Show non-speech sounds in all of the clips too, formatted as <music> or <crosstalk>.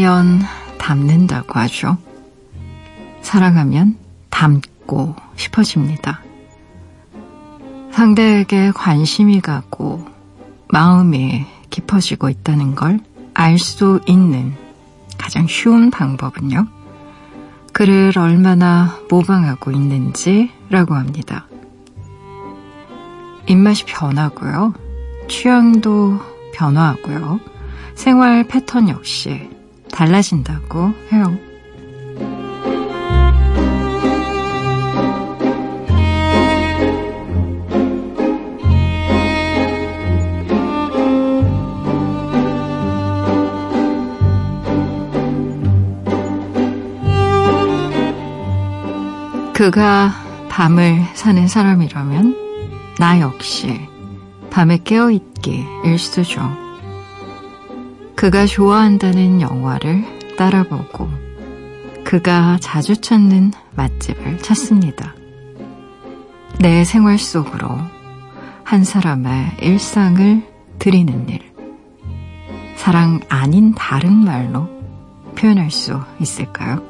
사랑하면 닮는다고 하죠. 사랑하면 닮고 싶어집니다. 상대에게 관심이 가고 마음이 깊어지고 있다는 걸 알 수 있는 가장 쉬운 방법은요. 그를 얼마나 모방하고 있는지라고 합니다. 입맛이 변하고요. 취향도 변화하고요. 생활 패턴 역시 달라진다고 해요. 그가 밤을 사는 사람이라면 나 역시 밤에 깨어있기 일 수죠. 그가 좋아한다는 영화를 따라보고 그가 자주 찾는 맛집을 찾습니다. 내 생활 속으로 한 사람의 일상을 드리는 일. 사랑 아닌 다른 말로 표현할 수 있을까요?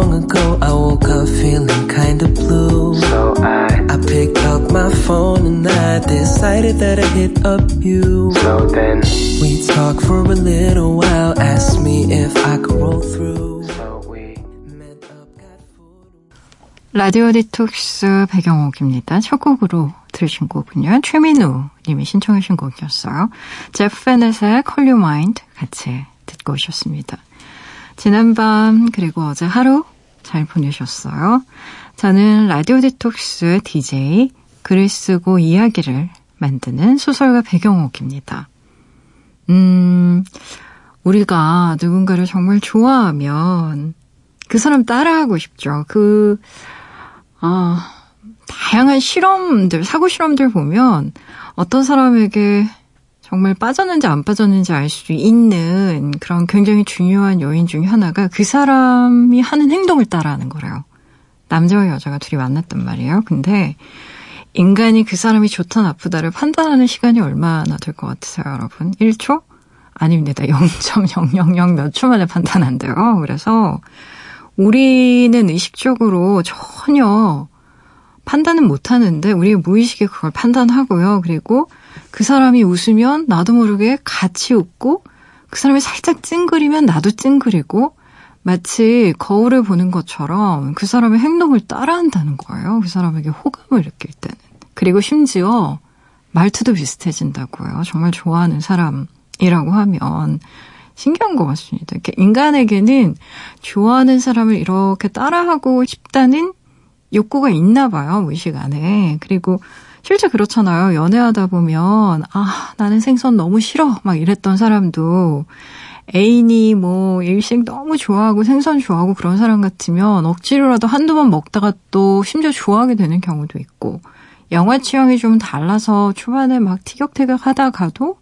Long ago, I woke up feeling kinda blue. So I, I picked up my phone and I decided that I'd hit up you. So then, we talked for a little while, asked me if I could roll through. So we met up, got food. 라디오 디톡스 배경옥입니다. 첫 곡으로 들으신 곡은요. 최민우 님이 신청하신 곡이었어요. 제프 페넷의 Call You Mind 같이 듣고 오셨습니다. 지난밤 그리고 어제 하루 잘 보내셨어요. 저는 라디오 디톡스 DJ 글을 쓰고 이야기를 만드는 소설가 배경옥입니다. 음, 우리가 누군가를 정말 좋아하면 그 사람 따라하고 싶죠. 그, 아, 다양한 실험들, 사고 실험들 보면 어떤 사람에게 정말 빠졌는지 안 빠졌는지 알 수 있는 그런 굉장히 중요한 요인 중에 하나가 그 사람이 하는 행동을 따라하는 거래요. 남자와 여자가 둘이 만났단 말이에요. 근데 인간이 그 사람이 좋다 나쁘다를 판단하는 시간이 얼마나 될 것 같으세요, 여러분? 1초? 아닙니다. 0.000 몇 초 만에 판단한대요. 그래서 우리는 의식적으로 전혀 판단은 못 하는데 우리의 무의식에 그걸 판단하고요. 그리고 그 사람이 웃으면 나도 모르게 같이 웃고 그 사람이 살짝 찡그리면 나도 찡그리고 마치 거울을 보는 것처럼 그 사람의 행동을 따라한다는 거예요. 그 사람에게 호감을 느낄 때는. 그리고 심지어 말투도 비슷해진다고요. 정말 좋아하는 사람이라고 하면 신기한 것 같습니다. 인간에게는 좋아하는 사람을 이렇게 따라하고 싶다는 욕구가 있나 봐요. 무의식 안에. 그리고 실제 그렇잖아요. 연애하다 보면, 아, 나는 생선 너무 싫어. 막 이랬던 사람도 애인이 뭐 일식 너무 좋아하고 생선 좋아하고 그런 사람 같으면 억지로라도 한두 번 먹다가 또 심지어 좋아하게 되는 경우도 있고, 영화 취향이 좀 달라서 초반에 막 티격태격 하다가도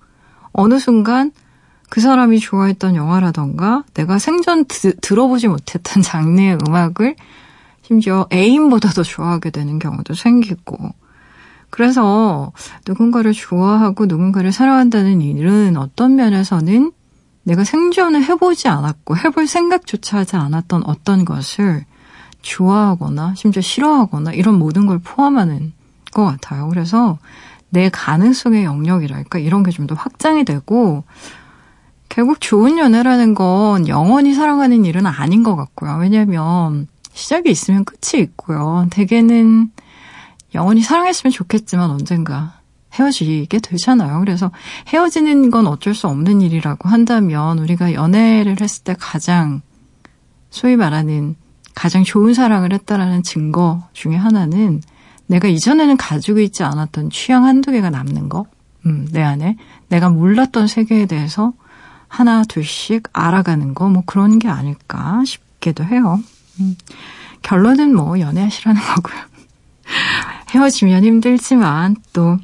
어느 순간 그 사람이 좋아했던 영화라던가 내가 생전 드, 들어보지 못했던 <laughs> 장르의 음악을 심지어 애인보다도 좋아하게 되는 경우도 생기고, 그래서 누군가를 좋아하고 누군가를 사랑한다는 일은 어떤 면에서는 내가 생존을 해보지 않았고 해볼 생각조차 하지 않았던 어떤 것을 좋아하거나 심지어 싫어하거나 이런 모든 걸 포함하는 것 같아요. 그래서 내 가능성의 영역이랄까 이런 게 좀 더 확장이 되고 결국 좋은 연애라는 건 영원히 사랑하는 일은 아닌 것 같고요. 왜냐하면 시작이 있으면 끝이 있고요. 대개는 영원히 사랑했으면 좋겠지만 언젠가 헤어지게 되잖아요. 그래서 헤어지는 건 어쩔 수 없는 일이라고 한다면 우리가 연애를 했을 때 가장 소위 말하는 가장 좋은 사랑을 했다라는 증거 중에 하나는 내가 이전에는 가지고 있지 않았던 취향 한두 개가 남는 거, 음, 내 안에 내가 몰랐던 세계에 대해서 하나 둘씩 알아가는 거, 뭐 그런 게 아닐까 싶기도 해요. 음, 결론은 뭐 연애하시라는 거고요. <laughs> 헤어지면 힘들지만 또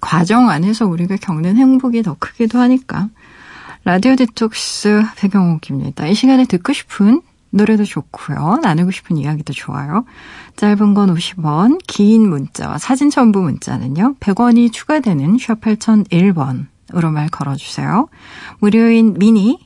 과정 안에서 우리가 겪는 행복이 더 크기도 하니까 라디오 디톡스 배경옥입니다. 이 시간에 듣고 싶은 노래도 좋고요. 나누고 싶은 이야기도 좋아요. 짧은 건 50원, 긴 문자와 사진 첨부 문자는요. 100원이 추가되는 샵 8001번으로 말 걸어주세요. 무료인 미니,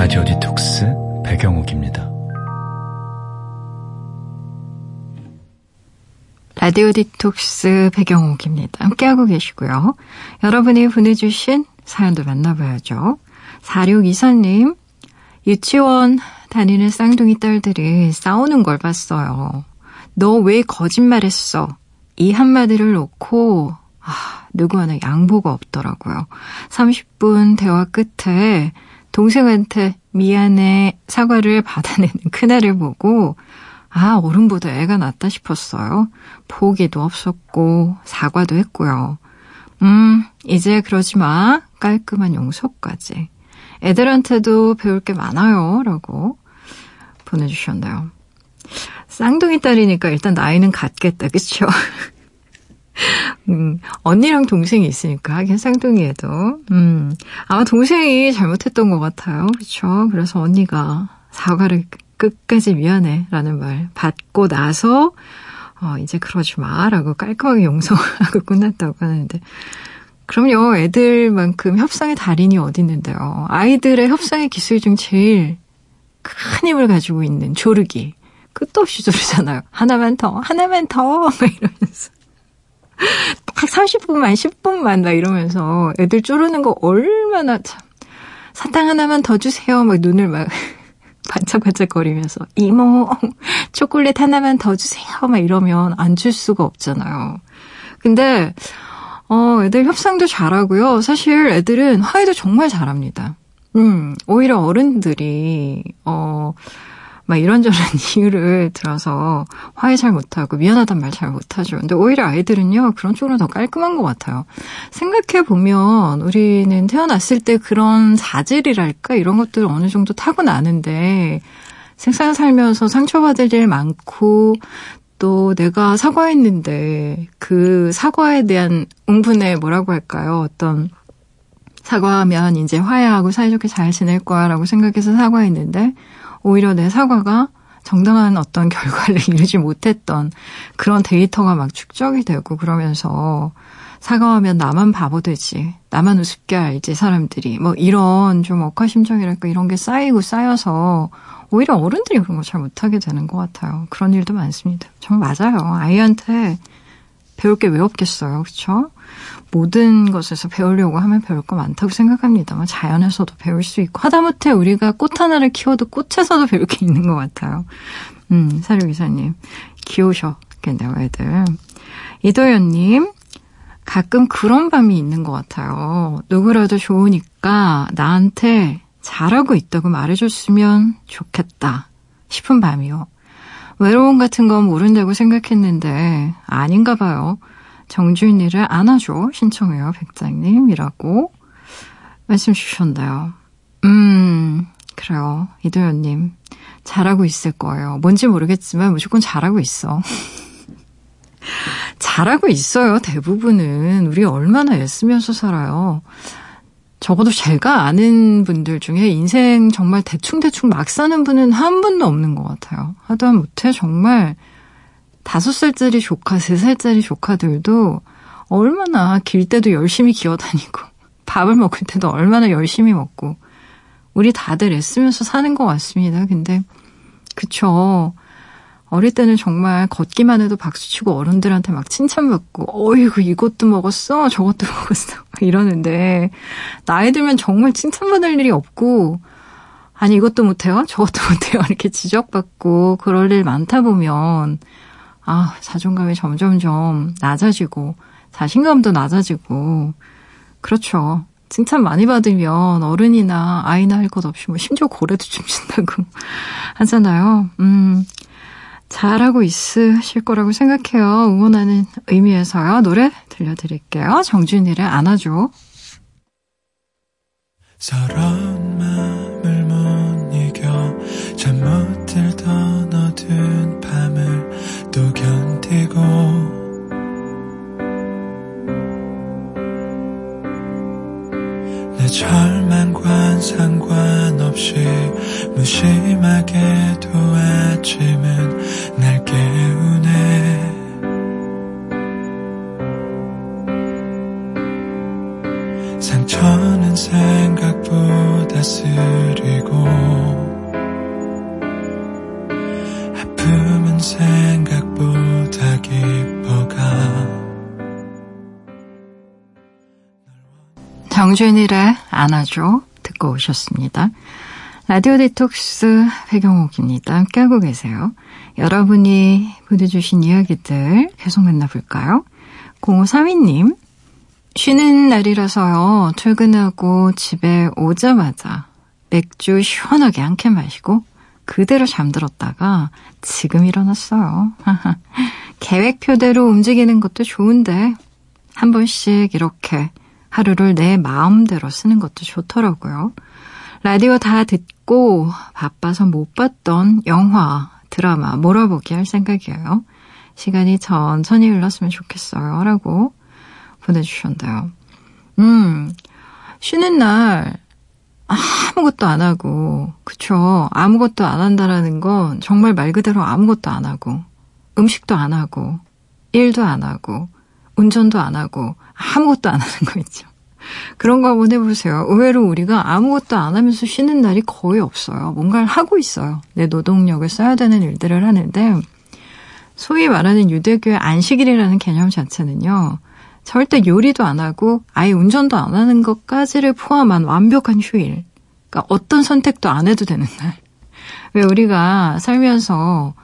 라디오 디톡스 배경옥입니다. 라디오 디톡스 배경옥입니다. 함께하고 계시고요. 여러분이 보내주신 사연도 만나봐야죠. 4624님, 유치원 다니는 쌍둥이 딸들이 싸우는 걸 봤어요. 너 왜 거짓말했어? 이 한마디를 놓고, 아, 누구 하나 양보가 없더라고요. 30분 대화 끝에 동생한테 미안해 사과를 받아내는 그날을 보고 아, 어른보다 애가 낫다 싶었어요. 포기도 없었고 사과도 했고요. 음, 이제 그러지 마. 깔끔한 용서까지. 애들한테도 배울 게 많아요. 라고 보내주셨나요. 쌍둥이 딸이니까 일단 나이는 같겠다. 그쵸? 음, 언니랑 동생이 있으니까 하긴 쌍둥이에도 음, 아마 동생이 잘못했던 것 같아요. 그렇죠? 그래서 언니가 사과를 끝까지 미안해라는 말 받고 나서 어, 이제 그러지 마라고 깔끔하게 용서하고 <laughs> 끝났다고 하는데 그럼요 애들만큼 협상의 달인이 어디 있는데요. 아이들의 협상의 기술 중 제일 큰 힘을 가지고 있는 조르기 끝도 없이 조르잖아요. 하나만 더, 하나만 더, <laughs> 막 이러면서. 딱 30분만, 10분만, 막 이러면서 애들 쪼르는 거 얼마나 참. 사탕 하나만 더 주세요. 막 눈을 막 <laughs> 반짝반짝거리면서 이모 초콜릿 하나만 더 주세요. 막 이러면 안 줄 수가 없잖아요. 근데 어, 애들 협상도 잘하고요. 사실 애들은 화해도 정말 잘합니다. 음, 오히려 어른들이 어 막 이런저런 <laughs> 이유를 들어서 화해 잘 못하고 미안하단 말 잘 못하죠. 근데 오히려 아이들은요, 그런 쪽으로 더 깔끔한 것 같아요. 생각해보면 우리는 태어났을 때 그런 자질이랄까? 이런 것들 어느 정도 타고나는데 생산 살면서 상처받을 일 많고 또 내가 사과했는데 그 사과에 대한 응분에 뭐라고 할까요? 어떤 사과하면 이제 화해하고 사이좋게 잘 지낼 거야라고 생각해서 사과했는데 오히려 내 사과가 정당한 어떤 결과를 <laughs> 이루지 못했던 그런 데이터가 막 축적이 되고 그러면서 사과하면 나만 바보 되지. 나만 우습게 알지, 사람들이. 뭐 이런 좀 억하심정이랄까 이런 게 쌓이고 쌓여서 오히려 어른들이 그런 거 잘 못하게 되는 것 같아요. 그런 일도 많습니다. 정말 맞아요. 아이한테 배울 게 왜 없겠어요. 그렇죠? 모든 것에서 배우려고 하면 배울 거 많다고 생각합니다만 자연에서도 배울 수 있고 하다못해 우리가 꽃 하나를 키워도 꽃에서도 배울 게 있는 것 같아요. 음, 사료기사님 귀여우셨겠네요, 애들. 이도현님 가끔 그런 밤이 있는 것 같아요. 누구라도 좋으니까 나한테 잘하고 있다고 말해줬으면 좋겠다 싶은 밤이요. 외로움 같은 건 모른다고 생각했는데 아닌가 봐요. 정준이를 안아줘 신청해요 백장님이라고 말씀 주셨나요? 음 그래요 이도현님 잘하고 있을 거예요. 뭔지 모르겠지만 무조건 잘하고 있어. <laughs> 잘하고 있어요, 대부분은. 우리 얼마나 애쓰면서 살아요. 적어도 제가 아는 분들 중에 인생 정말 대충대충 막 사는 분은 한 분도 없는 것 같아요. 하다 못해 정말 다섯 살짜리 조카, 세 살짜리 조카들도 얼마나 길 때도 열심히 기어다니고 <laughs> 밥을 먹을 때도 얼마나 열심히 먹고 우리 다들 애쓰면서 사는 것 같습니다. 근데 그쵸. 어릴 때는 정말 걷기만 해도 박수치고 어른들한테 막 칭찬받고 어이구 이것도 먹었어 저것도 <laughs> 먹었어 이러는데 나이 들면 정말 칭찬받을 일이 없고 아니 이것도 못해요 저것도 <laughs> 못해요 이렇게 지적받고 그럴 일 많다 보면 아 자존감이 점점점 낮아지고 자신감도 낮아지고 그렇죠 칭찬 많이 받으면 어른이나 아이나 할 것 없이 뭐 심지어 고래도 춤춘다고 <laughs> 하잖아요. 음, 잘하고 있으실 거라고 생각해요. 응원하는 의미에서요. 노래 들려드릴게요. 정준일의 안아줘. 서러운 마음을 못 이겨 잠 못 들던 어두 절망과 상관없이 무심하게도 아침은 날 깨우네. 상처는 생각보다 쓰리고 아픔은 생각 정준일의 안아줘 듣고 오셨습니다. 라디오 디톡스 배경옥입니다. 함께하고 계세요. 여러분이 보내주신 이야기들 계속 만나볼까요? 0532님, 쉬는 날이라서요. 퇴근하고 집에 오자마자 맥주 시원하게 한 캔 마시고 그대로 잠들었다가 지금 일어났어요. <laughs> 계획표대로 움직이는 것도 좋은데 한 번씩 이렇게 하루를 내 마음대로 쓰는 것도 좋더라고요. 라디오 다 듣고 바빠서 못 봤던 영화, 드라마 몰아보기 할 생각이에요. 시간이 천천히 흘렀으면 좋겠어요. 라고 보내주셨는데요. 음, 쉬는 날 아무것도 안 하고, 그쵸. 아무것도 안 한다라는 건 정말 말 그대로 아무것도 안 하고, 음식도 안 하고, 일도 안 하고, 운전도 안 하고, 아무것도 안 하는 거 있죠. 그런 거 한번 해보세요. 의외로 우리가 아무것도 안 하면서 쉬는 날이 거의 없어요. 뭔가를 하고 있어요. 내 노동력을 써야 되는 일들을 하는데, 소위 말하는 유대교의 안식일이라는 개념 자체는요, 절대 요리도 안 하고, 아예 운전도 안 하는 것까지를 포함한 완벽한 휴일. 그러니까 어떤 선택도 안 해도 되는 날. 왜 우리가 살면서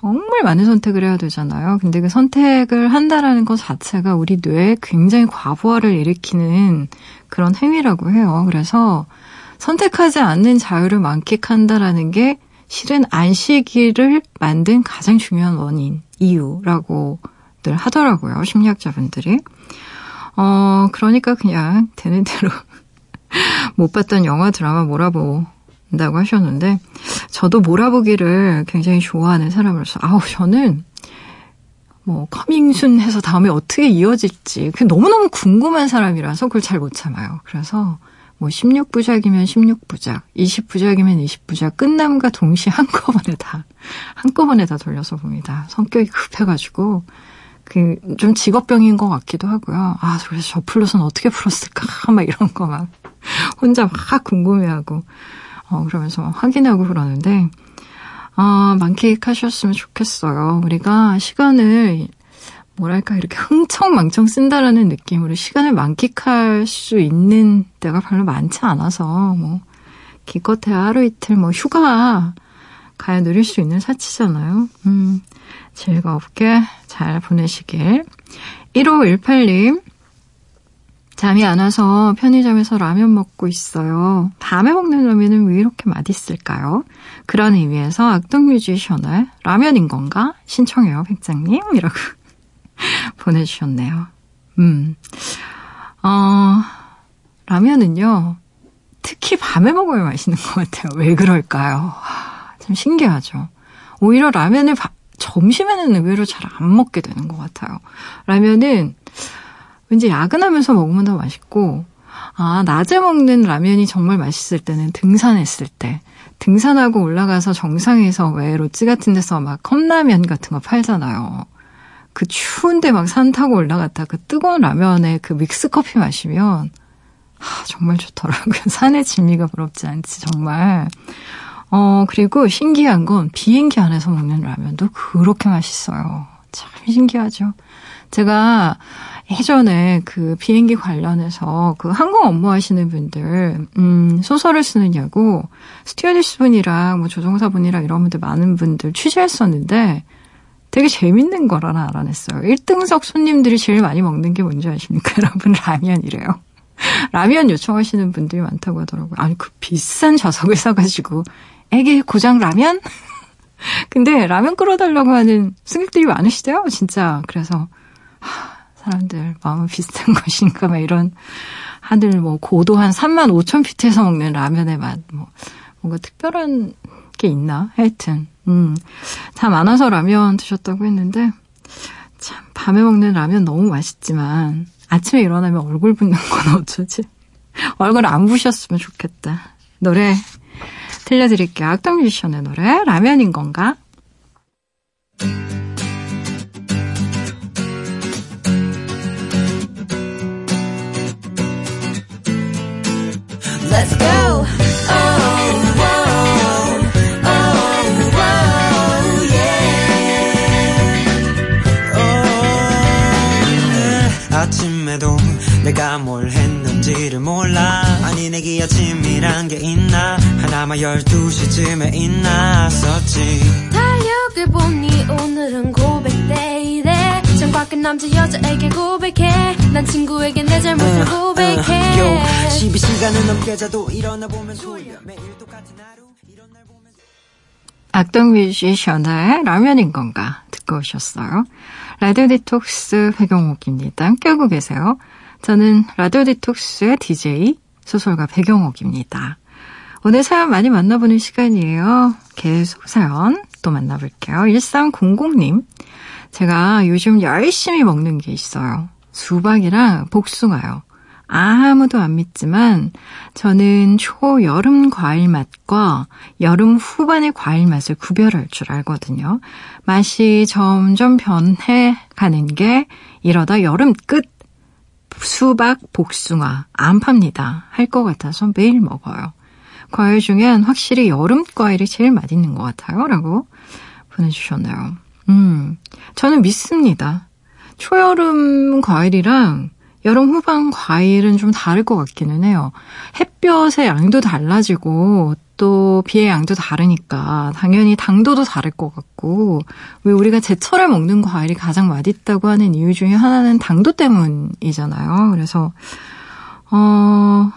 정말 많은 선택을 해야 되잖아요. 근데 그 선택을 한다라는 것 자체가 우리 뇌에 굉장히 과부하를 일으키는 그런 행위라고 해요. 그래서 선택하지 않는 자유를 만끽한다라는 게 실은 안식일을 만든 가장 중요한 원인, 이유라고들 하더라고요. 심리학자분들이. 어, 그러니까 그냥 되는 대로 <laughs> 못 봤던 영화, 드라마 몰아보다고 하셨는데 저도 몰아보기를 굉장히 좋아하는 사람으로서 아우 저는 뭐 coming soon 해서 다음에 어떻게 이어질지 그 너무너무 궁금한 사람이라서 그걸 잘 못 참아요. 그래서 뭐 16부작이면 16부작, 20부작이면 20부작 끝남과 동시에 한꺼번에 다 한꺼번에 다 돌려서 봅니다. 성격이 급해가지고 그 좀 직업병인 것 같기도 하고요. 아 그래서 저 플롯은 어떻게 풀었을까 <laughs> 막 이런 거 막 혼자 막 궁금해하고 어, 그러면서 확인하고 그러는데, 아, 만끽하셨으면 좋겠어요. 우리가 시간을, 뭐랄까, 이렇게 흥청망청 쓴다라는 느낌으로 시간을 만끽할 수 있는 때가 별로 많지 않아서, 뭐, 기껏해야 하루 이틀 뭐 휴가 가야 누릴 수 있는 사치잖아요. 음, 즐겁게 잘 보내시길. 1518님, 잠이 안 와서 편의점에서 라면 먹고 있어요. 밤에 먹는 라면은 왜 이렇게 맛있을까요? 그런 의미에서 악동 뮤지션의 라면인 건가? 신청해요, 백장님. 이라고 <laughs> 보내주셨네요. 음. 어, 라면은요, 특히 밤에 먹어야 맛있는 것 같아요. 왜 그럴까요? 참 신기하죠. 오히려 라면을 바, 점심에는 의외로 잘 안 먹게 되는 것 같아요. 라면은 왠지 야근하면서 먹으면 더 맛있고, 아, 낮에 먹는 라면이 정말 맛있을 때는 등산했을 때, 등산하고 올라가서 정상에서 왜 롯지 같은 데서 막 컵라면 같은 거 팔잖아요. 그 추운데 막 산 타고 올라갔다 그 뜨거운 라면에 그 믹스 커피 마시면, 하, 정말 좋더라고요. <laughs> 산의 진미가 부럽지 않지, 정말. 어, 그리고 신기한 건 비행기 안에서 먹는 라면도 그렇게 맛있어요. 참 신기하죠. 제가 예전에 그 비행기 관련해서 그 항공 업무 하시는 분들, 음, 소설을 쓰느냐고 스튜어디스 분이랑 뭐 조종사 분이랑 이런 분들 많은 분들 취재했었는데 되게 재밌는 거라나 알아냈어요. 1등석 손님들이 제일 많이 먹는 게 뭔지 아십니까? <laughs> 여러분, 라면이래요. <laughs> 라면 요청하시는 분들이 많다고 하더라고요. 아니, 그 비싼 좌석을 사가지고 애기 고장 라면? <laughs> 근데 라면 끓여달라고 하는 승객들이 많으시대요, 진짜. 그래서, 하, 사람들 마음은 비슷한 <laughs> 것인가, 막 이런, 하늘 뭐 고도 한 3만 5천 피트에서 먹는 라면의 맛, 뭐, 뭔가 특별한 게 있나? 하여튼, 음. 다 많아서 라면 드셨다고 했는데, 참, 밤에 먹는 라면 너무 맛있지만, 아침에 일어나면 얼굴 붓는 건 <laughs> 어쩌지? 얼굴 안 부셨으면 좋겠다. 노래 들려드릴게요. 악동 뮤지션의 노래 라면인 건가? 12시쯤에 일어났었지 달력을 보니 오늘은 고백데이래 창밖은 남자 여자에게 고백해 난 친구에게 내 잘못을 uh, 고백해 uh, 12시간을 넘게 자도 일어나 보면 졸려 매일 똑같은 하루 이런 날 보면 악동 뮤지션의 라면인 건가 듣고 오셨어요. 라디오 디톡스 배경옥입니다. 함께하고 계세요. 저는 라디오 디톡스의 DJ 소설가 배경옥입니다. 오늘 사연 많이 만나보는 시간이에요. 계속 사연 또 만나볼게요. 1300님. 제가 요즘 열심히 먹는 게 있어요. 수박이랑 복숭아요. 아무도 안 믿지만 저는 초여름 과일 맛과 여름 후반의 과일 맛을 구별할 줄 알거든요. 맛이 점점 변해 가는 게 이러다 여름 끝 수박, 복숭아 안 팝니다. 할 것 같아서 매일 먹어요. 과일 중엔 확실히 여름 과일이 제일 맛있는 것 같아요. 라고 보내주셨네요. 음, 저는 믿습니다. 초여름 과일이랑 여름 후반 과일은 좀 다를 것 같기는 해요. 햇볕의 양도 달라지고 또 비의 양도 다르니까 당연히 당도도 다를 것 같고 왜 우리가 제철에 먹는 과일이 가장 맛있다고 하는 이유 중에 하나는 당도 때문이잖아요. 그래서 어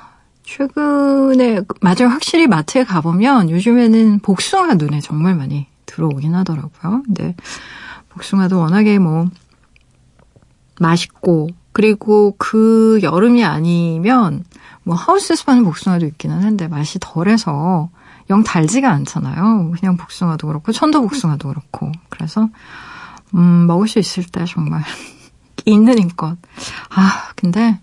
최근에 맞아요. 확실히 마트에 가보면 요즘에는 복숭아 눈에 정말 많이 들어오긴 하더라고요. 근데 복숭아도 워낙에 뭐 맛있고 그리고 그 여름이 아니면 뭐 하우스에서 파는 복숭아도 있기는 한데 맛이 덜해서 영 달지가 않잖아요. 그냥 복숭아도 그렇고 천도 복숭아도 그렇고 그래서 음 먹을 수 있을 때 정말 <laughs> 있는 힘껏 아 근데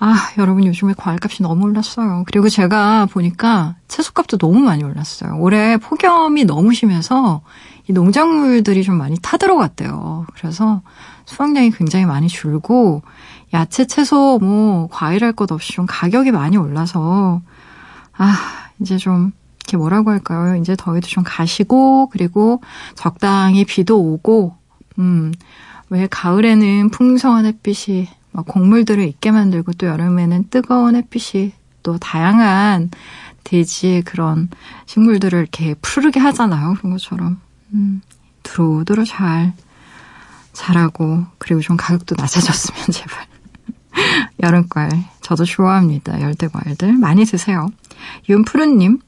아 여러분 요즘에 과일값이 너무 올랐어요. 그리고 제가 보니까 채소값도 너무 많이 올랐어요. 올해 폭염이 너무 심해서 이 농작물들이 좀 많이 타들어갔대요. 그래서 수확량이 굉장히 많이 줄고 야채, 채소, 뭐 과일 할 것 없이 좀 가격이 많이 올라서 아 이제 좀 이렇게 뭐라고 할까요? 이제 더위도 좀 가시고 그리고 적당히 비도 오고 음 왜 가을에는 풍성한 햇빛이 막 곡물들을 있게 만들고 또 여름에는 뜨거운 햇빛이 또 다양한 대지의 그런 식물들을 이렇게 푸르게 하잖아요. 그런 것처럼 음, 두루두루 잘 잘하고 그리고 좀 가격도 낮아졌으면 <laughs> 제발. 여름과일 저도 좋아합니다. 열대과일들 많이 드세요. 윤푸르님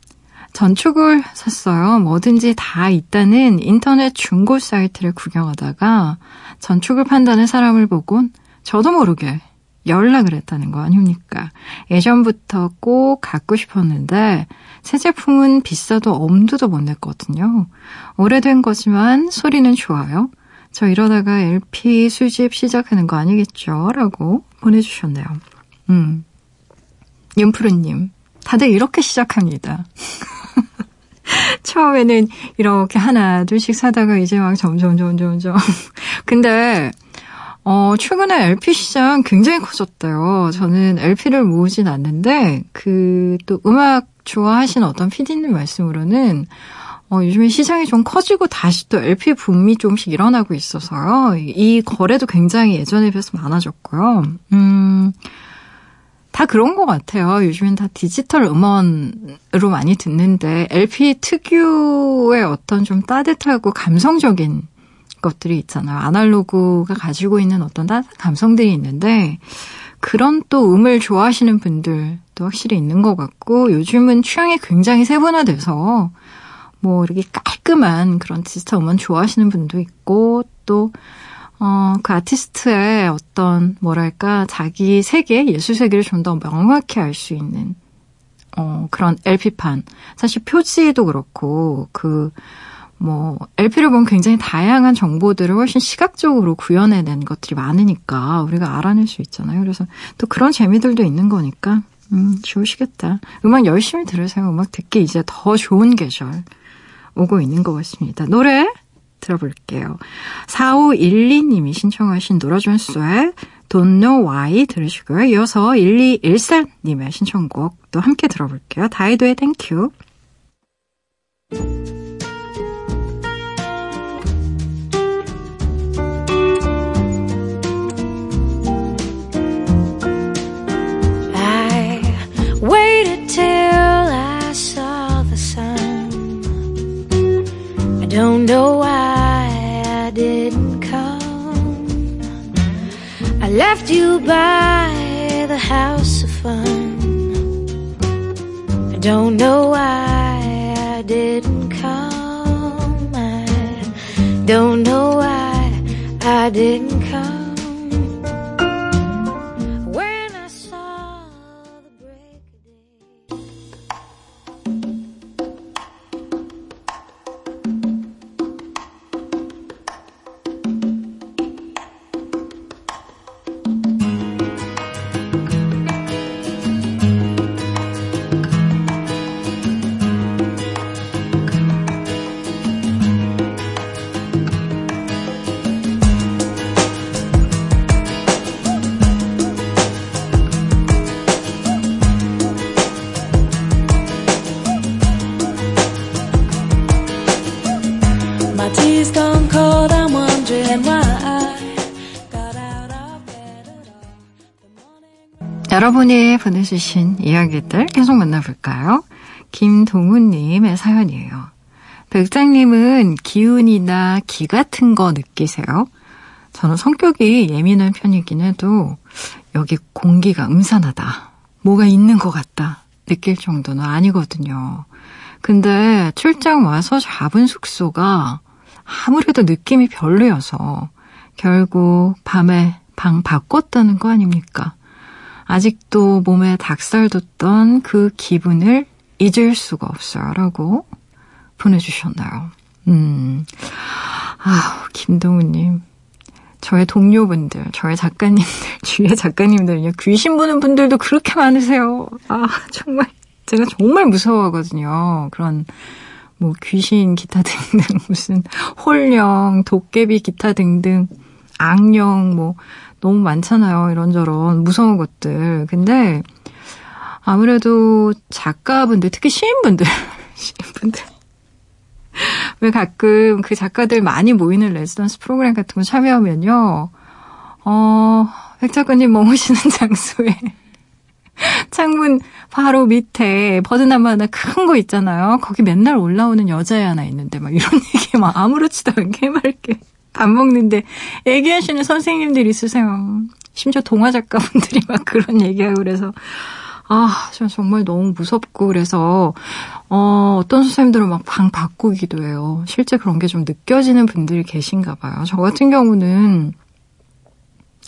전축을 샀어요. 뭐든지 다 있다는 인터넷 중고 사이트를 구경하다가 전축을 판다는 사람을 보곤 저도 모르게 연락을 했다는 거 아닙니까? 예전부터 꼭 갖고 싶었는데 새 제품은 비싸도 엄두도 못 냈거든요. 오래된 거지만 소리는 좋아요. 저 이러다가 LP 수집 시작하는 거 아니겠죠? 라고 보내주셨네요. 음. 윤푸르님, 다들 이렇게 시작합니다. <laughs> 처음에는 이렇게 하나, 둘씩 사다가 이제 막 점점, 점점, 점점. <laughs> 근데, 어, 최근에 LP 시장 굉장히 커졌대요. 저는 LP를 모으진 않는데, 그, 또 음악 좋아하시는 어떤 PD님 말씀으로는, 어, 요즘에 시장이 좀 커지고 다시 또 LP 붐이 조금씩 일어나고 있어서요. 이 거래도 굉장히 예전에 비해서 많아졌고요. 음, 다 그런 것 같아요. 요즘엔 다 디지털 음원으로 많이 듣는데 LP 특유의 어떤 좀 따뜻하고 감성적인 것들이 있잖아요. 아날로그가 가지고 있는 어떤 감성들이 있는데 그런 또 음을 좋아하시는 분들도 확실히 있는 것 같고 요즘은 취향이 굉장히 세분화돼서 뭐 이렇게 깔끔한 그런 디지털 음원 좋아하시는 분도 있고 또 어, 그 아티스트의 어떤, 뭐랄까, 자기 세계, 예술 세계를 좀 더 명확히 알 수 있는, 어, 그런 LP판. 사실 표지도 그렇고, 그, 뭐, LP를 보면 굉장히 다양한 정보들을 훨씬 시각적으로 구현해낸 것들이 많으니까 우리가 알아낼 수 있잖아요. 그래서 또 그런 재미들도 있는 거니까, 음, 좋으시겠다. 음악 열심히 들으세요. 음악 듣기 이제 더 좋은 계절 오고 있는 것 같습니다. 노래 들어볼게요. 4512님이 신청하신 노라 존스의 Don't Know Why 들으시고요. 이어서 1214님의 신청곡 또 함께 들어볼게요. 다이도의 Thank You. Don't know why I didn't come. I left you by the house of fun. I don't know why I didn't come. I don't know why I didn't 여러분이 보내주신 이야기들 계속 만나볼까요? 김동훈님의 사연이에요. 백장님은 기운이나 기 같은 거 느끼세요? 저는 성격이 예민한 편이긴 해도 여기 공기가 음산하다. 뭐가 있는 것 같다. 느낄 정도는 아니거든요. 근데 출장 와서 잡은 숙소가 아무래도 느낌이 별로여서 결국 밤에 방 바꿨다는 거 아닙니까? 아직도 몸에 닭살 돋던 그 기분을 잊을 수가 없어요. 라고 보내주셨나요? 음. 아 김동우님. 저의 동료분들, 저의 작가님들, <laughs> 주위의 작가님들은요, 귀신 보는 분들도 그렇게 많으세요. 아, 정말, 제가 정말 무서워하거든요. 그런, 뭐, 귀신 기타 등등, <laughs> 무슨, 홀령, 도깨비 기타 등등, 악령, 뭐, 너무 많잖아요. 이런저런 무서운 것들. 근데 아무래도 작가분들, 특히 시인분들, <laughs> 시인분들. 왜 가끔 그 작가들 많이 모이는 레지던스 프로그램 같은 거 참여하면요. 어, 백 작가님 머무시는 <laughs> 장소에 창문 바로 밑에 버드나무 하나 큰 거 있잖아요. 거기 맨날 올라오는 여자애 하나 있는데 막 이런 <laughs> 얘기 막 아무렇지도 않게 막 이렇게 밥 먹는데 얘기하시는 선생님들 있으세요. 심지어 동화 작가분들이 막 그런 얘기하고 그래서 아, 저 정말 너무 무섭고 그래서 어, 어떤 선생님들은 막 방 바꾸기도 해요. 실제 그런 게 좀 느껴지는 분들이 계신가 봐요. 저 같은 경우는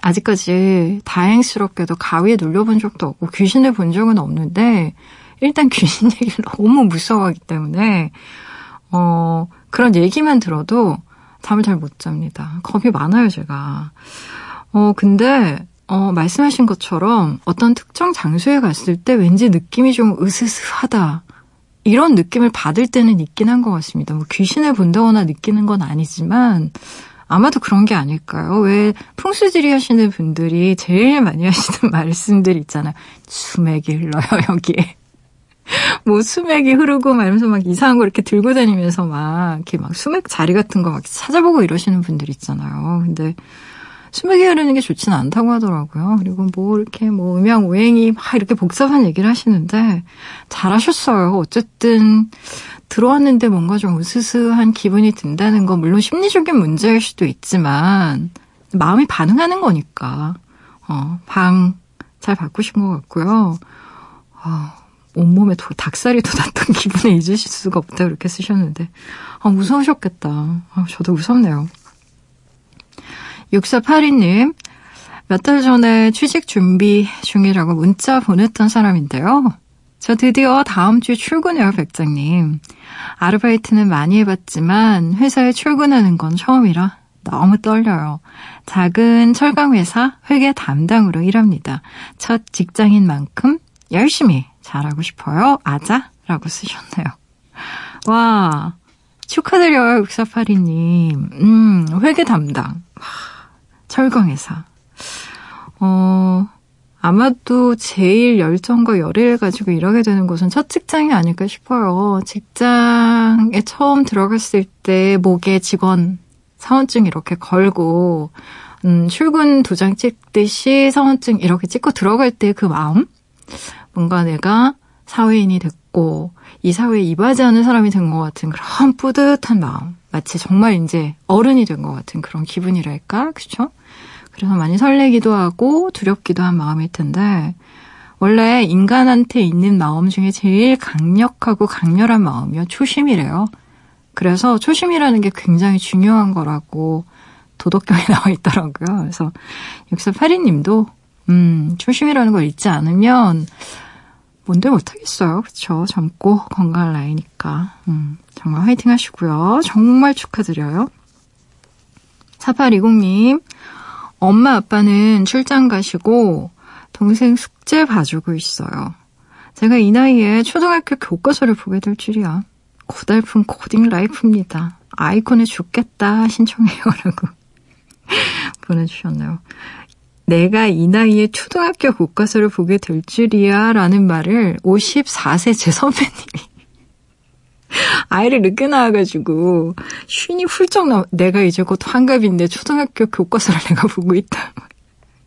아직까지 다행스럽게도 가위에 눌려본 적도 없고 귀신을 본 적은 없는데 일단 귀신 얘기를 <laughs> 너무 무서워하기 때문에 어 그런 얘기만 들어도 잠을 잘 못 잡니다. 겁이 많아요, 제가. 어 근데 어 말씀하신 것처럼 어떤 특정 장소에 갔을 때 왠지 느낌이 좀 으스스하다. 이런 느낌을 받을 때는 있긴 한 것 같습니다. 뭐 귀신을 본다거나 느끼는 건 아니지만 아마도 그런 게 아닐까요? 왜 풍수지리 하시는 분들이 제일 많이 하시는 <laughs> 말씀들 있잖아요. 수맥이 흘러요, 여기에. <laughs> 뭐 수맥이 흐르고 말면서 막 이상한 거 이렇게 들고 다니면서 막 이렇게 막 수맥 자리 같은 거 막 찾아보고 이러시는 분들 있잖아요. 근데 수맥이 흐르는 게 좋지는 않다고 하더라고요. 그리고 뭐 이렇게 뭐 음양 오행이 막 이렇게 복잡한 얘기를 하시는데 잘하셨어요. 어쨌든 들어왔는데 뭔가 좀 으스스한 기분이 든다는 건 물론 심리적인 문제일 수도 있지만 마음이 반응하는 거니까 어, 방 잘 바꾸신 것 같고요. 어, 온몸에 도, 닭살이 돋았던 <laughs> 기분을 잊으실 수가 없다 그렇게 쓰셨는데 아, 무서우셨겠다. 아, 저도 무섭네요. 6482님 몇 달 전에 취직 준비 중이라고 문자 보냈던 사람인데요. 저 드디어 다음 주에 출근해요, 백장님. 아르바이트는 많이 해봤지만 회사에 출근하는 건 처음이라 너무 떨려요. 작은 철강회사 회계 담당으로 일합니다. 첫 직장인 만큼 열심히 잘하고 싶어요. 아자? 라고 쓰셨네요. 와, 축하드려요, 6482님. 음, 회계 담당. 철강회사. 어, 아마도 제일 열정과 열의를 가지고 일하게 되는 곳은 첫 직장이 아닐까 싶어요. 직장에 처음 들어갔을 때 목에 직원 사원증 이렇게 걸고 음, 출근 도장 찍듯이 사원증 이렇게 찍고 들어갈 때 그 마음? 뭔가 내가 사회인이 됐고 이 사회에 이바지하는 사람이 된 것 같은 그런 뿌듯한 마음. 마치 정말 이제 어른이 된 것 같은 그런 기분이랄까? 그쵸? 그래서 많이 설레기도 하고 두렵기도 한 마음일 텐데 원래 인간한테 있는 마음 중에 제일 강력하고 강렬한 마음이요. 초심이래요. 그래서 초심이라는 게 굉장히 중요한 거라고 도덕경에 <laughs> 나와 있더라고요. 그래서 6482님도 음, 초심이라는 걸 잊지 않으면 뭔데 못하겠어요. 그쵸? 젊고 건강할 나이니까. 음, 정말 화이팅 하시고요. 정말 축하드려요. 4820님, 엄마 아빠는 출장 가시고 동생 숙제 봐주고 있어요. 제가 이 나이에 초등학교 교과서를 보게 될 줄이야. 고달픈 코딩 라이프입니다. 아이콘에 죽겠다 신청해요. <laughs> 라고 보내주셨네요. 내가 이 나이에 초등학교 교과서를 보게 될 줄이야 라는 말을 54세 제 선배님이 <laughs> 아이를 늦게 낳아가지고 쉰이 훌쩍 나 내가 이제 곧 환갑인데 초등학교 교과서를 내가 보고 있다.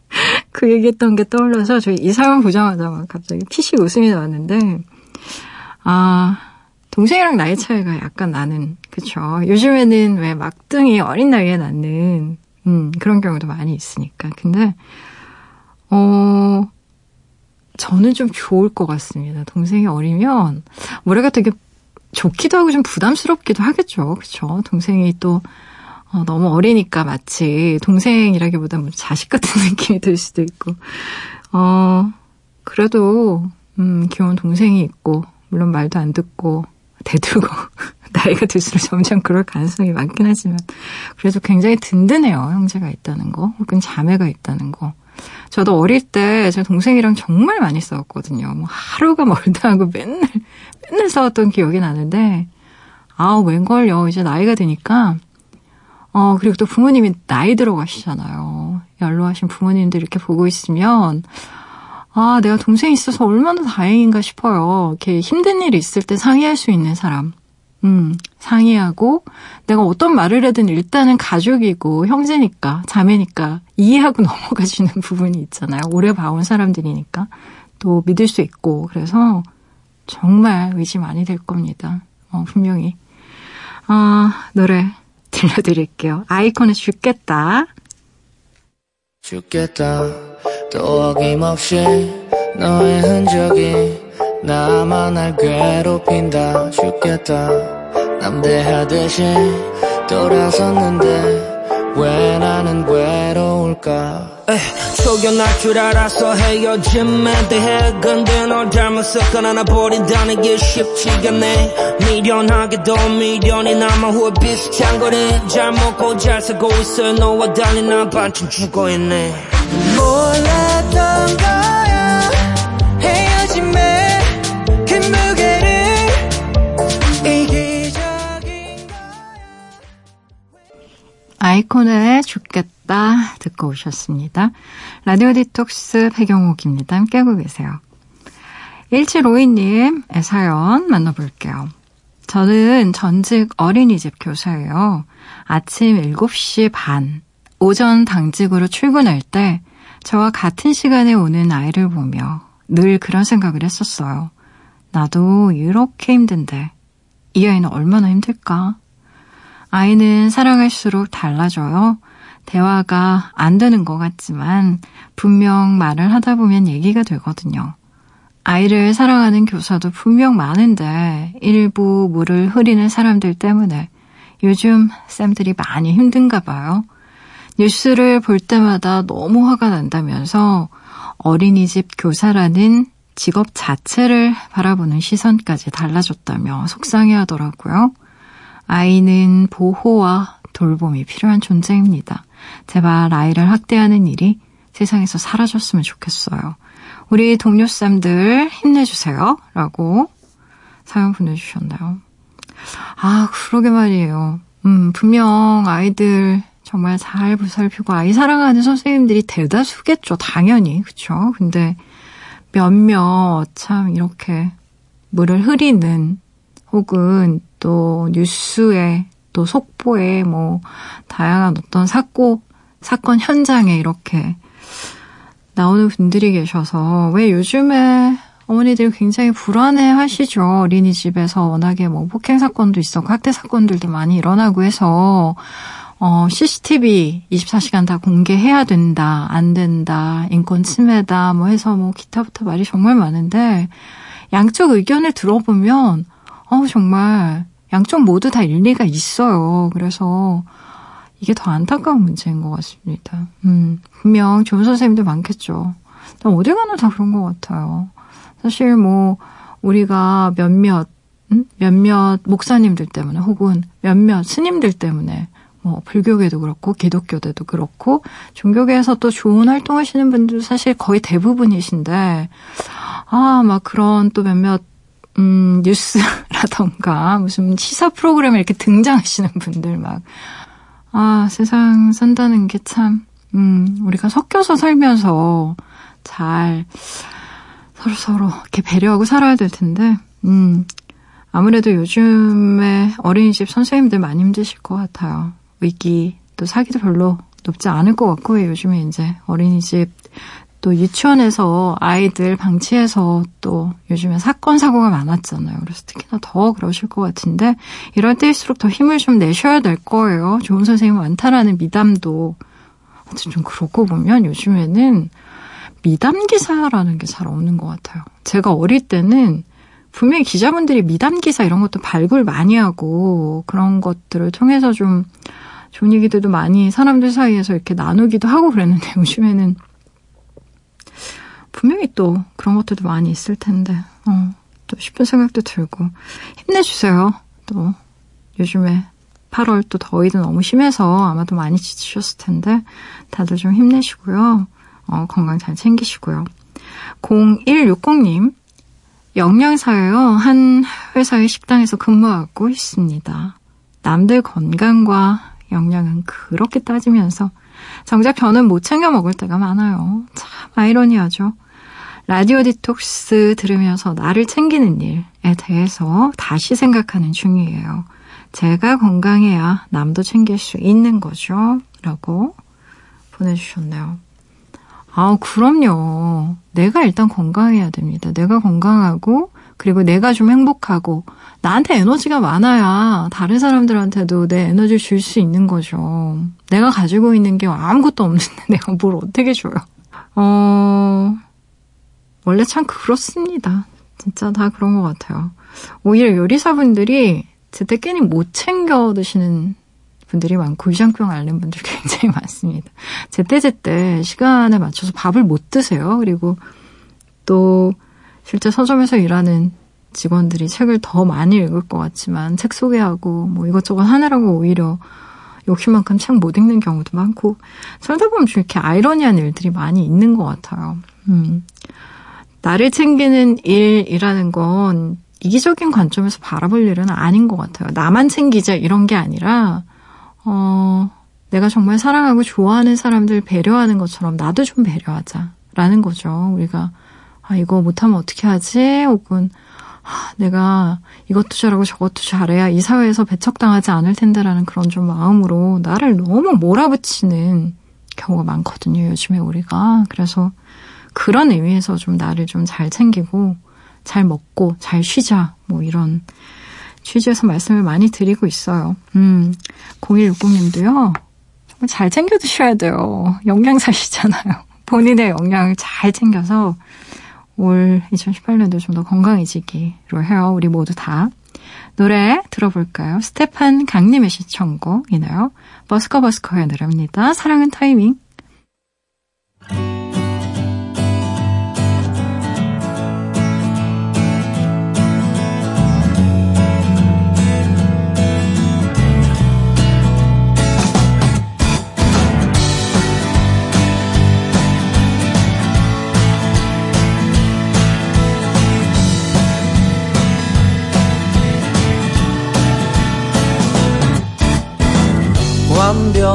<laughs> 그 얘기했던 게 떠올라서 저희 이 사연 보자마자 갑자기 피식 웃음이 나왔는데 아 동생이랑 나이 차이가 약간 나는 그쵸 요즘에는 왜 막둥이 어린 나이에 낳는 음, 그런 경우도 많이 있으니까 근데 어 저는 좀 좋을 것 같습니다. 동생이 어리면 올해가 되게 좋기도 하고 좀 부담스럽기도 하겠죠. 그렇죠? 동생이 또 어, 너무 어리니까 마치 동생이라기보다 뭐 자식 같은 <laughs> 느낌이 들 수도 있고 어 그래도 음 귀여운 동생이 있고 물론 말도 안 듣고 대들고 <laughs> 나이가 들수록 점점 그럴 가능성이 많긴 하지만 그래도 굉장히 든든해요 형제가 있다는 거 혹은 자매가 있다는 거 저도 어릴 때 제 동생이랑 정말 많이 싸웠거든요. 뭐 하루가 멀다 하고 맨날 맨날 싸웠던 기억이 나는데 아 웬걸요 이제 나이가 드니까 어 그리고 또 부모님이 나이 들어가시잖아요. 연로하신 부모님들 이렇게 보고 있으면 아 내가 동생 있어서 얼마나 다행인가 싶어요. 이렇게 힘든 일이 있을 때 상의할 수 있는 사람. 음, 상의하고 내가 어떤 말을 하든 일단은 가족이고 형제니까 자매니까 이해하고 <laughs> 넘어가시는 부분이 있잖아요. 오래 봐온 사람들이니까 또 믿을 수 있고 그래서 정말 의지 많이 될 겁니다. 어, 분명히. 아, 노래 들려드릴게요. 아이콘은 죽겠다. 죽겠다. 또 어김없이 너의 흔적이 나만 날 괴롭힌다. 죽겠다. 남대하듯이 돌아섰는데 왜 나는 외로울까? 속여날 줄 알아서 헤어짐에 대해 근데 널 닮았을까 하나 버린다는 게 쉽지가 않네. 미련하게도 미련이 남아 후회 비슷한 거리 잘 먹고 잘 살고 있어. 너와 달리 난 반쯤 죽어있네. 몰랐던 거 아이콘의 죽겠다 듣고 오셨습니다. 라디오 디톡스 배경옥입니다. 함께하고 계세요. 1752님의 사연 만나볼게요. 저는 전직 어린이집 교사예요. 아침 7시 반, 오전 당직으로 출근할 때 저와 같은 시간에 오는 아이를 보며 늘 그런 생각을 했었어요. 나도 이렇게 힘든데 이 아이는 얼마나 힘들까? 아이는 사랑할수록 달라져요. 대화가 안 되는 것 같지만 분명 말을 하다 보면 얘기가 되거든요. 아이를 사랑하는 교사도 분명 많은데 일부 물을 흐리는 사람들 때문에 요즘 쌤들이 많이 힘든가 봐요. 뉴스를 볼 때마다 너무 화가 난다면서 어린이집 교사라는 직업 자체를 바라보는 시선까지 달라졌다며 속상해 하더라고요. 아이는 보호와 돌봄이 필요한 존재입니다. 제발 아이를 학대하는 일이 세상에서 사라졌으면 좋겠어요. 우리 동료쌤들 힘내주세요. 라고 사연 보내주셨나요? 아, 그러게 말이에요. 음, 분명 아이들 정말 잘 보살피고 아이 사랑하는 선생님들이 대다수겠죠. 당연히. 그쵸? 근데 몇몇 참 이렇게 물을 흐리는 혹은 또 뉴스에 또 속보에 뭐 다양한 어떤 사고 사건 현장에 이렇게 나오는 분들이 계셔서 왜 요즘에 어머니들이 굉장히 불안해 하시죠. 어린이집에서 워낙에 뭐 폭행 사건도 있었고 학대 사건들도 많이 일어나고 해서 어, CCTV 24시간 다 공개해야 된다, 안 된다, 인권 침해다, 뭐 해서 뭐 기타부터 말이 정말 많은데, 양쪽 의견을 들어보면, 어, 정말, 양쪽 모두 다 일리가 있어요. 그래서, 이게 더 안타까운 문제인 것 같습니다. 음, 분명 좋은 선생님들 많겠죠. 어디 가나 다 그런 것 같아요. 사실 뭐, 우리가 몇몇, 음? 몇몇 목사님들 때문에 혹은 몇몇 스님들 때문에 뭐 불교계도 그렇고 기독교계도 그렇고 종교계에서 또 좋은 활동하시는 분들 사실 거의 대부분이신데 아 막 그런 또 몇몇 음 뉴스라던가 무슨 시사 프로그램에 이렇게 등장하시는 분들 막 아 세상 산다는 게 참 음, 우리가 섞여서 살면서 잘 서로 서로 이렇게 배려하고 살아야 될 텐데 음 아무래도 요즘에 어린이집 선생님들 많이 힘드실 것 같아요. 위기 또 사기도 별로 높지 않을 것 같고 요즘에 이제 어린이집 또 유치원에서 아이들 방치해서 또 요즘에 사건 사고가 많았잖아요. 그래서 특히나 더 그러실 것 같은데 이럴 때일수록 더 힘을 좀 내셔야 될 거예요. 좋은 선생님 많다라는 미담도 하여튼 좀 그러고 보면 요즘에는 미담 기사라는 게 잘 없는 것 같아요. 제가 어릴 때는 분명히 기자분들이 미담 기사 이런 것도 발굴 많이 하고 그런 것들을 통해서 좀 좋은 얘기들도 많이 사람들 사이에서 이렇게 나누기도 하고 그랬는데 <laughs> 요즘에는 분명히 또 그런 것들도 많이 있을 텐데 어, 또 싶은 생각도 들고 힘내주세요. 또 요즘에 8월 또 더위도 너무 심해서 아마도 많이 지치셨을 텐데 다들 좀 힘내시고요. 어, 건강 잘 챙기시고요. 0160님 영양사예요. 한 회사의 식당에서 근무하고 있습니다. 남들 건강과 영양은 그렇게 따지면서 정작 저는 못 챙겨 먹을 때가 많아요. 참 아이러니하죠. 라디오 디톡스 들으면서 나를 챙기는 일에 대해서 다시 생각하는 중이에요. 제가 건강해야 남도 챙길 수 있는 거죠. 라고 보내주셨네요. 아, 그럼요. 내가 일단 건강해야 됩니다. 내가 건강하고, 그리고 내가 좀 행복하고, 나한테 에너지가 많아야 다른 사람들한테도 내 에너지를 줄 수 있는 거죠. 내가 가지고 있는 게 아무것도 없는데 <laughs> 내가 뭘 어떻게 줘요. 어, 원래 참 그렇습니다. 진짜 다 그런 것 같아요. 오히려 요리사분들이 제때 끼니 못 챙겨 드시는 분들이 많고 위장병 앓는 분들 굉장히 <laughs> 많습니다. 제때제때 시간에 맞춰서 밥을 못 드세요. 그리고 또 실제 서점에서 일하는 직원들이 책을 더 많이 읽을 것 같지만 책 소개하고 뭐 이것저것 하느라고 오히려 욕심만큼 책 못 읽는 경우도 많고 살다 보면 좀 이렇게 아이러니한 일들이 많이 있는 것 같아요. 음. 나를 챙기는 일이라는 건 이기적인 관점에서 바라볼 일은 아닌 것 같아요. 나만 챙기자 이런 게 아니라 어, 내가 정말 사랑하고 좋아하는 사람들 배려하는 것처럼 나도 좀 배려하자라는 거죠. 우리가 아 이거 못하면 어떻게 하지? 혹은 아, 내가 이것도 잘하고 저것도 잘해야 이 사회에서 배척당하지 않을 텐데라는 그런 좀 마음으로 나를 너무 몰아붙이는 경우가 많거든요. 요즘에 우리가 그래서 그런 의미에서 좀 나를 좀 잘 챙기고 잘 먹고 잘 쉬자 뭐 이런 취지에서 말씀을 많이 드리고 있어요. 음, 0160님도요. 정말 잘 챙겨 드셔야 돼요. 영양사시잖아요. <laughs> 본인의 영양을 잘 챙겨서 올 2018년도 좀 더 건강해지기로 해요. 우리 모두 다. 노래 들어볼까요? 스테판 강님의 시청곡이네요. 버스커 버스커의 노래입니다. 사랑은 타이밍.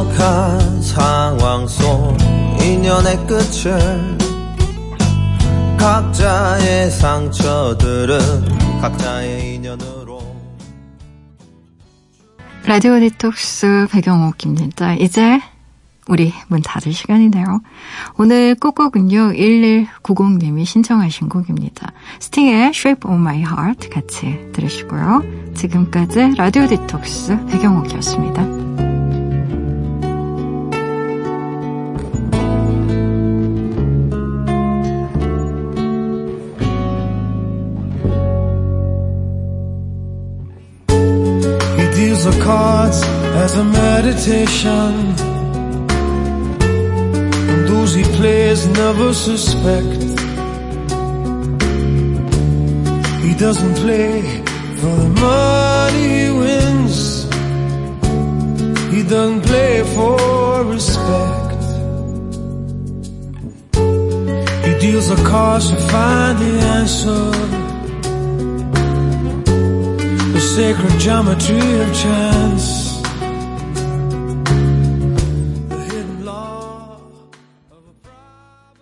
완벽한 상황 속 인연의 끝을 각자의 상처들은 각자의 인연으로 라디오 디톡스 배경옥입니다. 이제 우리 문 닫을 시간이네요. 오늘 끝곡은요, 1190님이 신청하신 곡입니다. 스팅의 Shape of My Heart 같이 들으시고요. 지금까지 라디오 디톡스 배경옥이었습니다. Cards as a meditation. And those he plays never suspect. He doesn't play for the money he wins. He doesn't play for respect. He deals the cards to find the answer sacred geometry of chance.